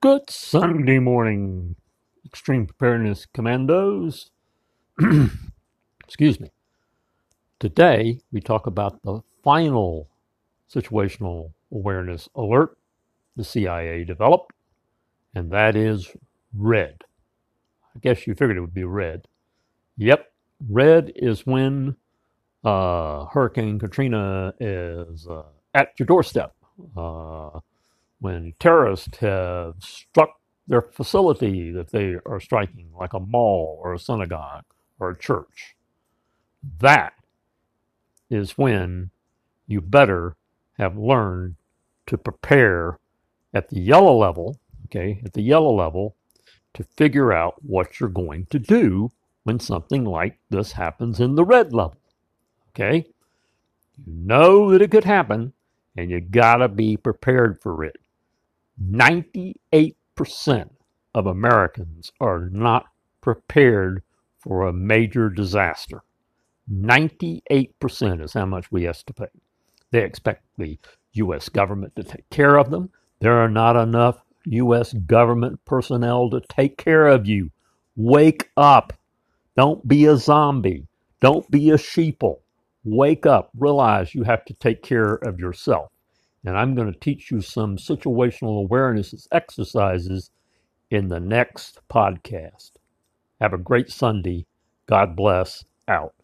Good Sunday morning, Extreme Preparedness Commandos. Excuse me. Today, we talk about the final situational awareness alert the CIA developed, and that is red. I guess you figured it would be red. Yep, red is when uh, Hurricane Katrina is uh, at your doorstep. Uh, when terrorists have struck their facility that they are striking, like a mall or a synagogue or a church. That is when you better have learned to prepare at the yellow level, okay, at the yellow level, to figure out what you're going to do when something like this happens in the red level. Okay? You know that it could happen, and you gotta be prepared for it. 98% of Americans are not prepared for a major disaster. 98% is how much we estimate. They expect the U.S. government to take care of them. There are not enough U.S. government personnel to take care of you. Wake up. Don't be a zombie. Don't be a sheeple. Wake up. Realize you have to take care of yourself and I'm going to teach you some situational awareness exercises in the next podcast. Have a great Sunday. God bless. Out.